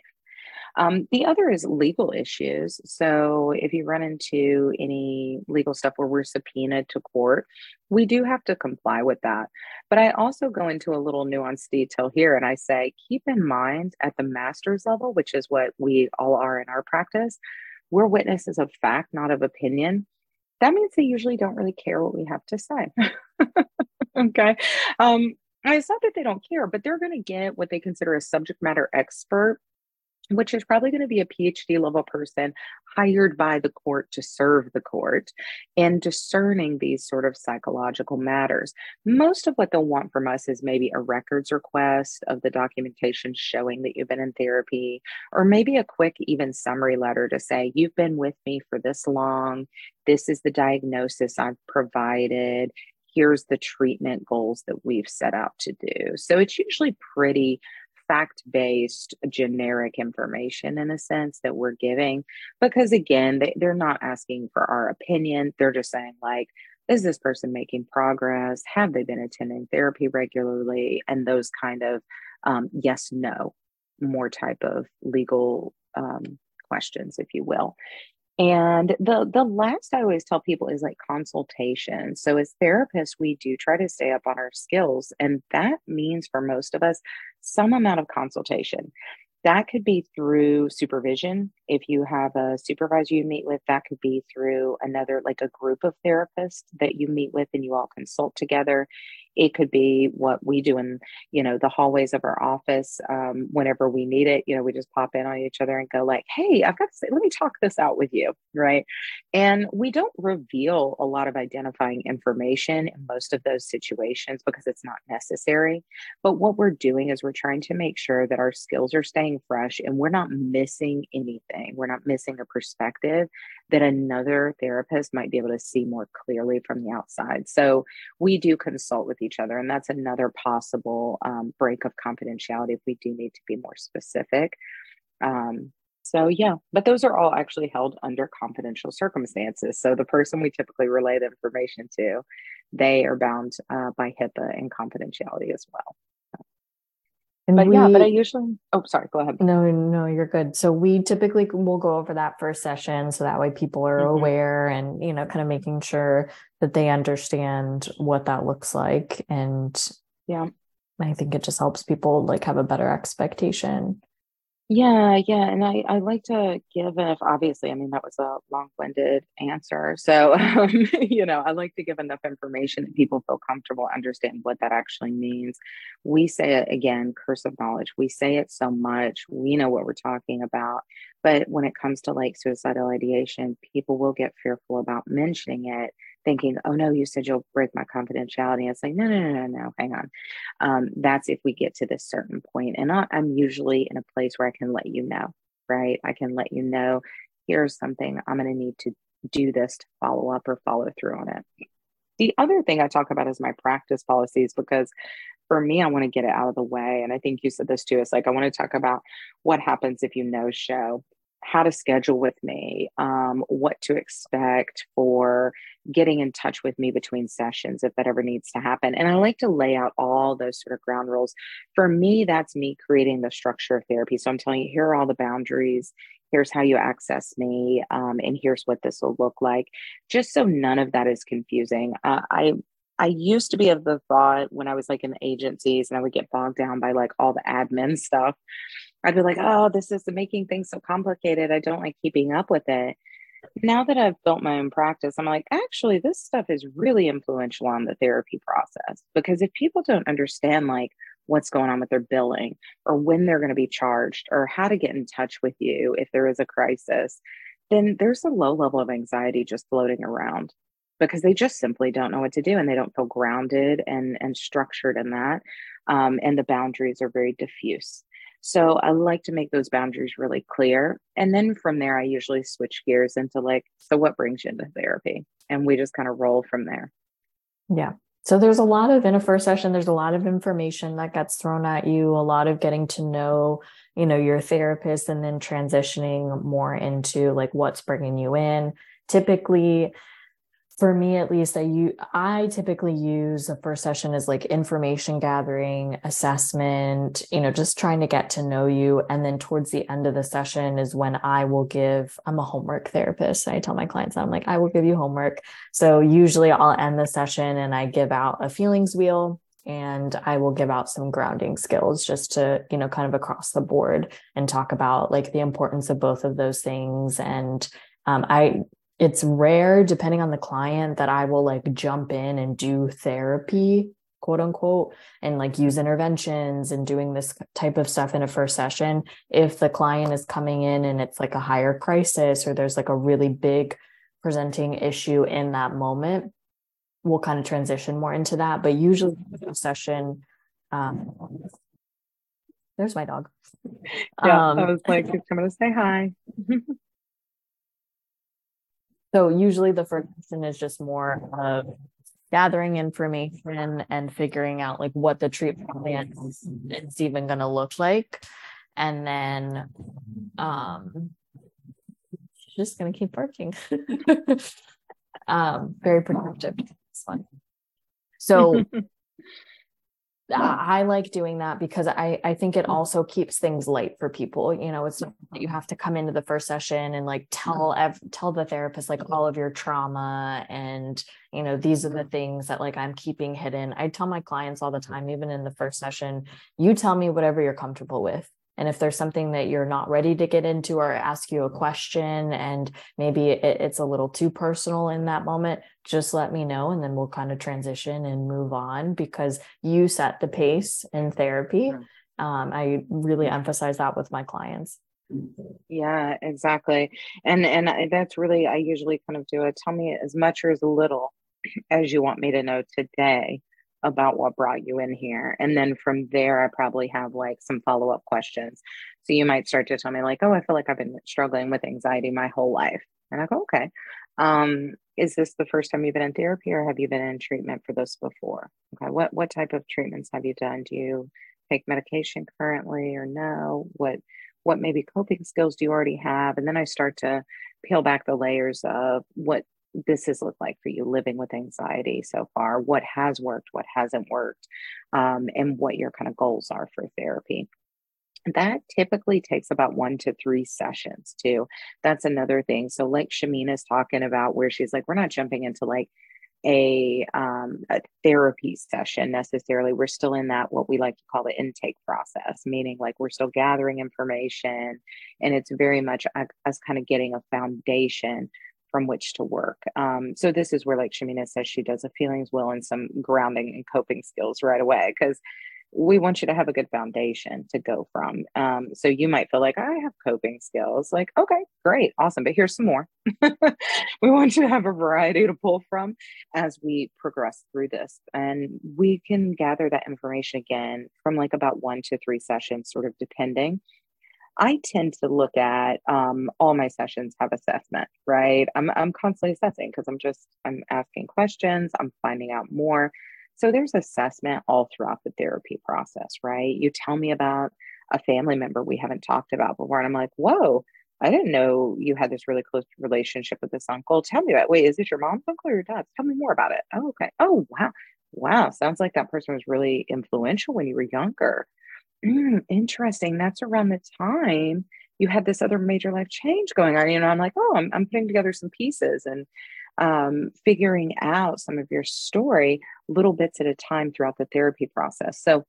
Um, the other is legal issues. So if you run into any legal stuff where we're subpoenaed to court, we do have to comply with that. But I also go into a little nuanced detail here and I say, keep in mind at the master's level, which is what we all are in our practice, we're witnesses of fact, not of opinion. That means they usually don't really care what we have to say. okay. Um, it's not that they don't care, but they're going to get what they consider a subject matter expert which is probably going to be a PhD level person hired by the court to serve the court and discerning these sort of psychological matters. Most of what they'll want from us is maybe a records request of the documentation showing that you've been in therapy, or maybe a quick, even summary letter to say, You've been with me for this long. This is the diagnosis I've provided. Here's the treatment goals that we've set out to do. So it's usually pretty fact based, generic information in a sense that we're giving. Because again, they, they're not asking for our opinion. They're just saying, like, is this person making progress? Have they been attending therapy regularly? And those kind of um, yes, no, more type of legal um, questions, if you will. And the the last I always tell people is like consultation. So as therapists, we do try to stay up on our skills, and that means for most of us some amount of consultation. That could be through supervision. If you have a supervisor you meet with, that could be through another, like a group of therapists that you meet with and you all consult together. It could be what we do in, you know, the hallways of our office. Um, whenever we need it, you know, we just pop in on each other and go like, "Hey, I've got to say, let me talk this out with you," right? And we don't reveal a lot of identifying information in most of those situations because it's not necessary. But what we're doing is we're trying to make sure that our skills are staying fresh and we're not missing anything. We're not missing a perspective that another therapist might be able to see more clearly from the outside. So we do consult with each other, and that's another possible um, break of confidentiality if we do need to be more specific. Um, so yeah, but those are all actually held under confidential circumstances. So the person we typically relay the information to, they are bound uh, by HIPAA and confidentiality as well. And but we, yeah, but I usually, oh, sorry, go ahead. No, no, you're good. So we typically will go over that first session. So that way people are mm-hmm. aware and, you know, kind of making sure that they understand what that looks like. And yeah, I think it just helps people like have a better expectation yeah, yeah. And I, I like to give, if obviously, I mean, that was a long winded answer. So, um, you know, I like to give enough information that people feel comfortable understand what that actually means. We say it again, curse of knowledge. We say it so much. We know what we're talking about. But when it comes to like suicidal ideation, people will get fearful about mentioning it thinking, oh no, you said you'll break my confidentiality. It's like, no, no, no, no, no, hang on. Um, that's if we get to this certain point. And I, I'm usually in a place where I can let you know, right? I can let you know, here's something I'm going to need to do this to follow up or follow through on it. The other thing I talk about is my practice policies because for me, I want to get it out of the way. And I think you said this too. It's like, I want to talk about what happens if you no show how to schedule with me, um, what to expect for getting in touch with me between sessions if that ever needs to happen. And I like to lay out all those sort of ground rules. For me, that's me creating the structure of therapy. So I'm telling you, here are all the boundaries. Here's how you access me, um, and here's what this will look like, just so none of that is confusing. Uh, I I used to be of the thought when I was like in the agencies and I would get bogged down by like all the admin stuff. I'd be like, oh, this is making things so complicated. I don't like keeping up with it. Now that I've built my own practice, I'm like, actually, this stuff is really influential on the therapy process because if people don't understand like what's going on with their billing or when they're going to be charged or how to get in touch with you if there is a crisis, then there's a low level of anxiety just floating around because they just simply don't know what to do and they don't feel grounded and and structured in that um, and the boundaries are very diffuse. So i like to make those boundaries really clear and then from there i usually switch gears into like so what brings you into therapy? And we just kind of roll from there. Yeah. So there's a lot of in a first session there's a lot of information that gets thrown at you a lot of getting to know you know your therapist and then transitioning more into like what's bringing you in. Typically for me at least i you i typically use the first session as like information gathering assessment you know just trying to get to know you. And then towards the end of the session is when i will give i'm a homework therapist. I tell my clients i'm like i will give you homework. So usually i'll end the session and i give out a feelings wheel and i will give out some grounding skills just to you know kind of across the board and talk about like the importance of both of those things. And um, I it's rare depending on the client that I will like jump in and do therapy quote unquote, and like use interventions and doing this type of stuff in a first session. If the client is coming in and it's like a higher crisis or there's like a really big presenting issue in that moment, we'll kind of transition more into that. But usually, the session, um, there's my dog. Yeah, um, I was like, he's coming to say hi. so usually the first session is just more of gathering information and figuring out like what the treatment plan is, even going to look like. And then um just going to keep working. Um very productive it's fun so I like doing that because I I think it mm. also keeps things light for people. You know, it's not that you mm-hmm. have to come into the first session and like tell ev- tell the therapist like mm-hmm. all of your trauma and you know these are the things that like I'm keeping hidden. I tell my clients all the time, even in the first session, you tell me whatever you're comfortable with. And if there's something that you're not ready to get into or ask you a question and maybe it, it's a little too personal in that moment, just let me know and then we'll kind of transition and move on because you set the pace in therapy. Um, I really emphasize that with my clients. Yeah, exactly. And and that's really I usually kind of do it. Tell me as much or as little as you want me to know today about what brought you in here. And then from there, I probably have like some follow up questions. So you might start to tell me, like, oh, I feel like I've been struggling with anxiety my whole life. And I go, okay. Um, is this the first time you've been in therapy or have you been in treatment for this before? Okay. What what type of treatments have you done? Do you take medication currently or no? What what maybe coping skills do you already have? And then I start to peel back the layers of what this has looked like for you living with anxiety so far? What has worked what hasn't worked um, and what your kind of goals are for therapy? That typically takes about one to three sessions too. That's another thing. So like shamina's talking about where she's like we're not jumping into like a, um, a therapy session necessarily. We're still in that what we like to call the intake process, meaning like we're still gathering information, and it's very much us kind of getting a foundation from which to work. Um, so this is where, like Shamina says, she does a feelings wheel and some grounding and coping skills right away because we want you to have a good foundation to go from. Um, so you might feel like I have coping skills. Like, okay, great, awesome, but here's some more. we want you to have a variety to pull from as we progress through this, and we can gather that information again from like about one to three sessions, sort of depending I tend to look at um, all my sessions have assessment, right? I'm, I'm constantly assessing because I'm just, I'm asking questions, I'm finding out more. So there's assessment all throughout the therapy process, right? You tell me about a family member we haven't talked about before, and I'm like, whoa, I didn't know you had this really close relationship with this uncle. Tell me about. Wait, is this your mom's uncle or your dad's? Tell me more about it. Oh, okay. Oh, wow, wow. Sounds like that person was really influential when you were younger mm, interesting. That's around the time you had this other major life change going on. You know, I'm like, oh, I'm, I'm putting together some pieces and um, figuring out some of your story little bits at a time throughout the therapy process. So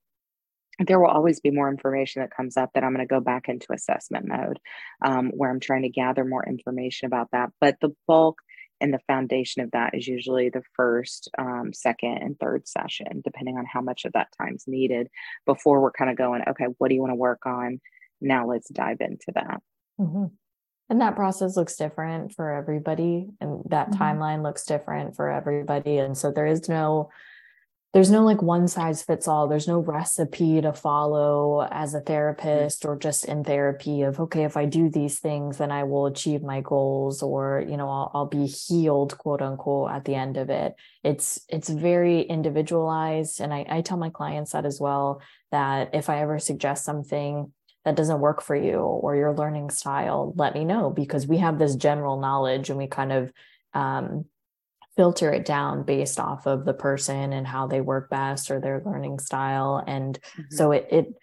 there will always be more information that comes up that I'm going to go back into assessment mode um, where I'm trying to gather more information about that. But the bulk and the foundation of that is usually the first, um, second, and third session, depending on how much of that time's needed before we're kind of going, okay, what do you want to work on? Now let's dive into that. Mm-hmm. And that process looks different for everybody, and that mm-hmm. timeline looks different for everybody. And so there is no there's no like one size fits all. There's no recipe to follow as a therapist or just in therapy of okay if i do these things then i will achieve my goals or you know i'll, I'll be healed quote unquote at the end of it. It's it's very individualized and I, I tell my clients that as well that if i ever suggest something that doesn't work for you or your learning style let me know because we have this general knowledge and we kind of um, filter it down based off of the person and how they work best or their learning style and mm-hmm. so it, it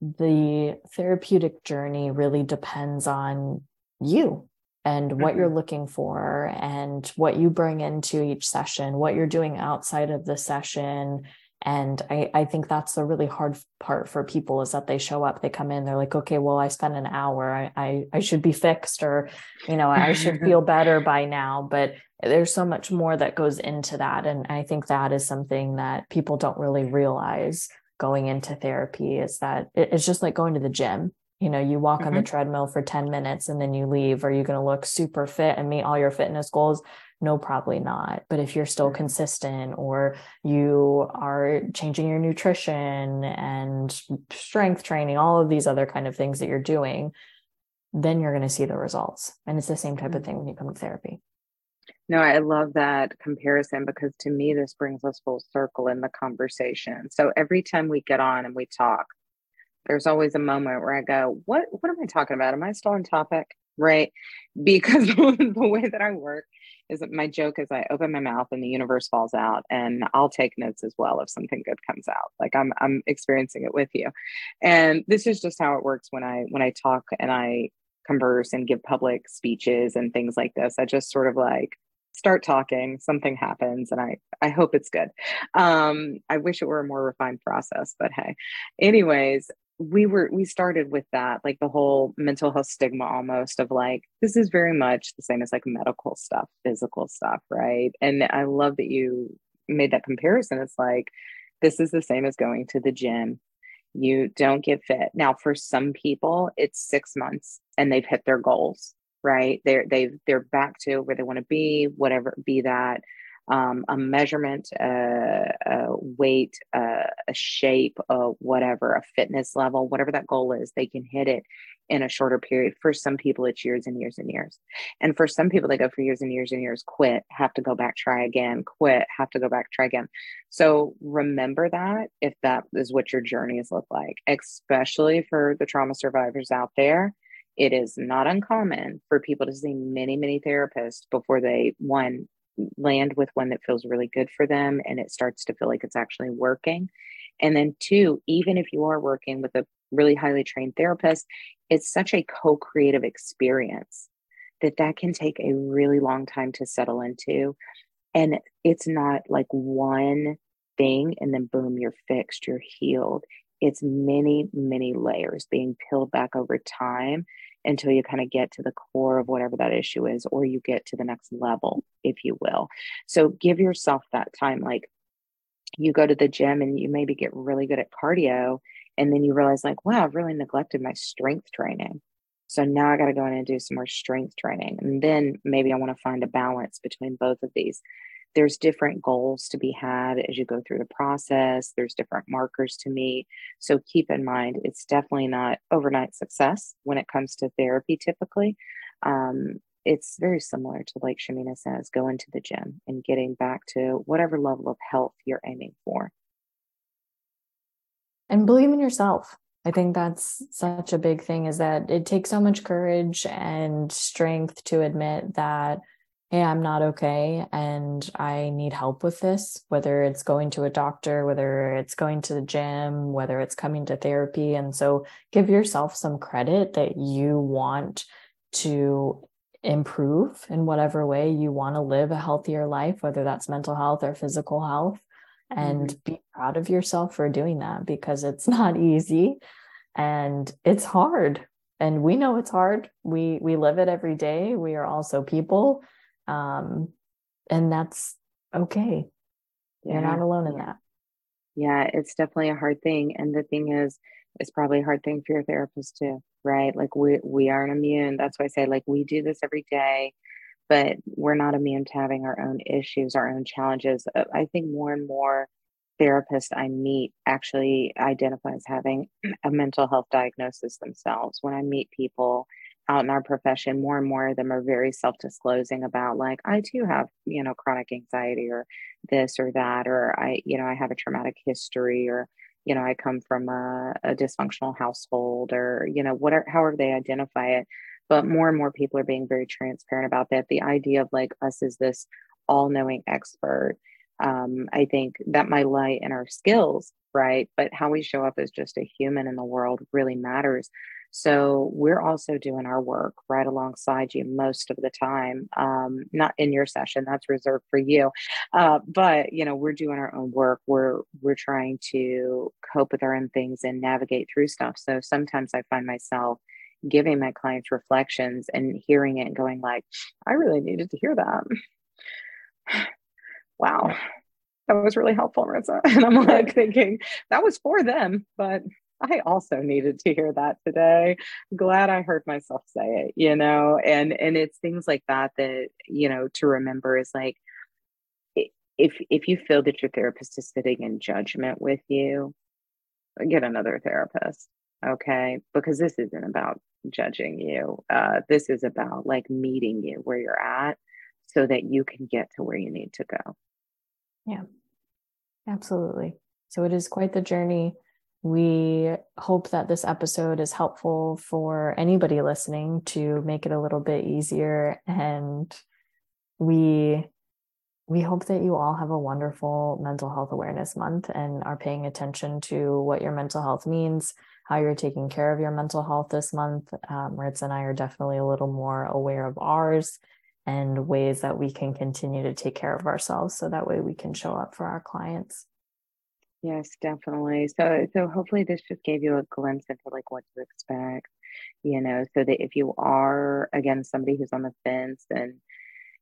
the therapeutic journey really depends on you and what mm-hmm. you're looking for and what you bring into each session what you're doing outside of the session and I, I think that's the really hard part for people is that they show up, they come in, they're like, okay, well, I spent an hour, I, I, I should be fixed, or, you know, I should feel better by now. But there's so much more that goes into that and i think that is something that people don't really realize going into therapy is that it's just like going to the gym you know you walk mm-hmm. on the mm-hmm. treadmill for 10 minutes and then you leave are you going to look super fit and meet all your fitness goals no probably not but if you're still consistent or you are changing your nutrition and strength training all of these other kind of things that you're doing then you're going to see the results and it's the same type of mm-hmm. thing when you come to therapy no, I love that comparison because to me, this brings us full circle in the conversation. So every time we get on and we talk, there's always a moment where I go, "What? What am I talking about? Am I still on topic?" Right? Because the way that I work is that my joke is I open my mouth and the universe falls out, and I'll take notes as well if something good comes out. Like I'm I'm experiencing it with you, and this is just how it works when I when I talk and I converse and give public speeches and things like this. I just sort of like start talking something happens and i i hope it's good. Um i wish it were a more refined process but hey. Anyways we were we started with that like the whole mental health stigma almost of like this is very much the same as like medical stuff physical stuff right? And i love that you made that comparison. It's like this is the same as going to the gym. You don't get fit. Now for some people it's six months and they've hit their goals right they're they've they're back to where they want to be whatever be that um, a measurement, uh, a weight, uh, a shape, uh, whatever, a fitness level, whatever that goal is, they can hit it in a shorter period. For some people, it's years and years and years. And for some people, they go for years and years and years, quit, have to go back, try again, quit, have to go back, try again. So remember that if that is what your journeys look like, especially for the trauma survivors out there. It is not uncommon for people to see many, many therapists before they, one, land with one that feels really good for them and it starts to feel like it's actually working. And then, two, even if you are working with a really highly trained therapist, it's such a co creative experience that that can take a really long time to settle into. And it's not like one thing and then boom, you're fixed, you're healed. It's many, many layers being peeled back over time until you kind of get to the core of whatever that issue is, or you get to the next level, if you will. So give yourself that time. Like you go to the gym and you maybe get really good at cardio, and then you realize, like, wow, I've really neglected my strength training. So now I got to go in and do some more strength training. And then maybe I want to find a balance between both of these there's different goals to be had as you go through the process there's different markers to meet. So keep in mind it's definitely not overnight success when it comes to therapy typically. Um, it's very similar to like shamina says going to the gym and getting back to whatever level of health you're aiming for. And believe in yourself. I think that's such a big thing is that it takes so much courage and strength to admit that hey, I'm not okay and I need help with this, whether it's going to a doctor, whether it's going to the gym, whether it's coming to therapy. And so give yourself some credit that you want to improve in whatever way you want to live a healthier life, whether that's mental health or physical health. And mm-hmm. be proud of yourself for doing that because it's not easy and it's hard and we know it's hard we we live it every day we are also people um, and that's okay. You're not alone in that. Yeah it's definitely a hard thing and the thing is it's probably a hard thing for your therapist too right? Like we we aren't immune. That's why i say like we do this every day but we're not immune to having our own issues our own challenges. Uh, i think more and more therapists i meet actually identify as having a mental health diagnosis themselves. When i meet people out in our profession, more and more of them are very self disclosing about, like, I too have, you know, chronic anxiety or this or that, or I, you know, I have a traumatic history or, you know, I come from a, a dysfunctional household or, you know, whatever, however they identify it. But more and more people are being very transparent about that. The idea of like us as this all knowing expert, um, I think that might lie in our skills, right? But how we show up as just a human in the world really matters. So we're also doing our work right alongside you most of the time. Um, not in your session, that's reserved for you. Uh, but you know, we're doing our own work. We're we're trying to cope with our own things and navigate through stuff. So sometimes I find myself giving my clients reflections and hearing it and going like, I really needed to hear that. wow, that was really helpful, Maritza. And I'm like thinking that was for them, but I also needed to hear that today. Glad I heard myself say it, you know, and and it's things like that that you know to remember is like if if you feel that your therapist is sitting in judgment with you, get another therapist, okay? Because this isn't about judging you. Uh, this is about like meeting you where you're at, so that you can get to where you need to go. Yeah, absolutely. So it is quite the journey we hope that this episode is helpful for anybody listening to make it a little bit easier and we we hope that you all have a wonderful mental health awareness month and are paying attention to what your mental health means, how you're taking care of your mental health this month. Um, Ritz and I are definitely a little more aware of ours and ways that we can continue to take care of ourselves so that way we can show up for our clients. Yes, definitely. So so hopefully this just gave you a glimpse into like what to expect, you know, so that if you are again somebody who's on the fence and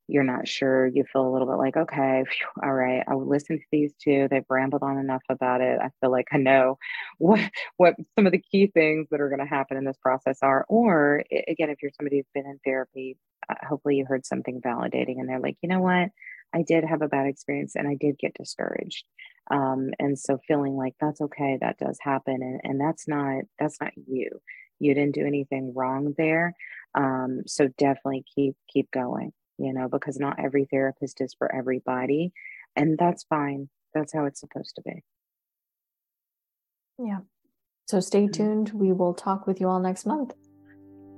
you're not sure, you feel a little bit like, okay, phew, all right, I will listen to these two. They've rambled on enough about it. I feel like I know what what some of the key things that are going to happen in this process are. Or again, if you're somebody who's been in therapy, uh, hopefully you heard something validating and they're like, you know what, I did have a bad experience and I did get discouraged. Um, and so feeling like that's okay, that does happen, and, and that's not that's not you. You didn't do anything wrong there. Um, so definitely keep keep going, you know, because not every therapist is for everybody, and that's fine. That's how it's supposed to be. Yeah. So stay mm-hmm. tuned. We will talk with you all next month.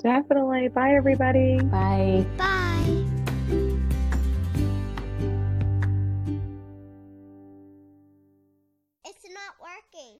Definitely. Bye, everybody. Bye. Bye.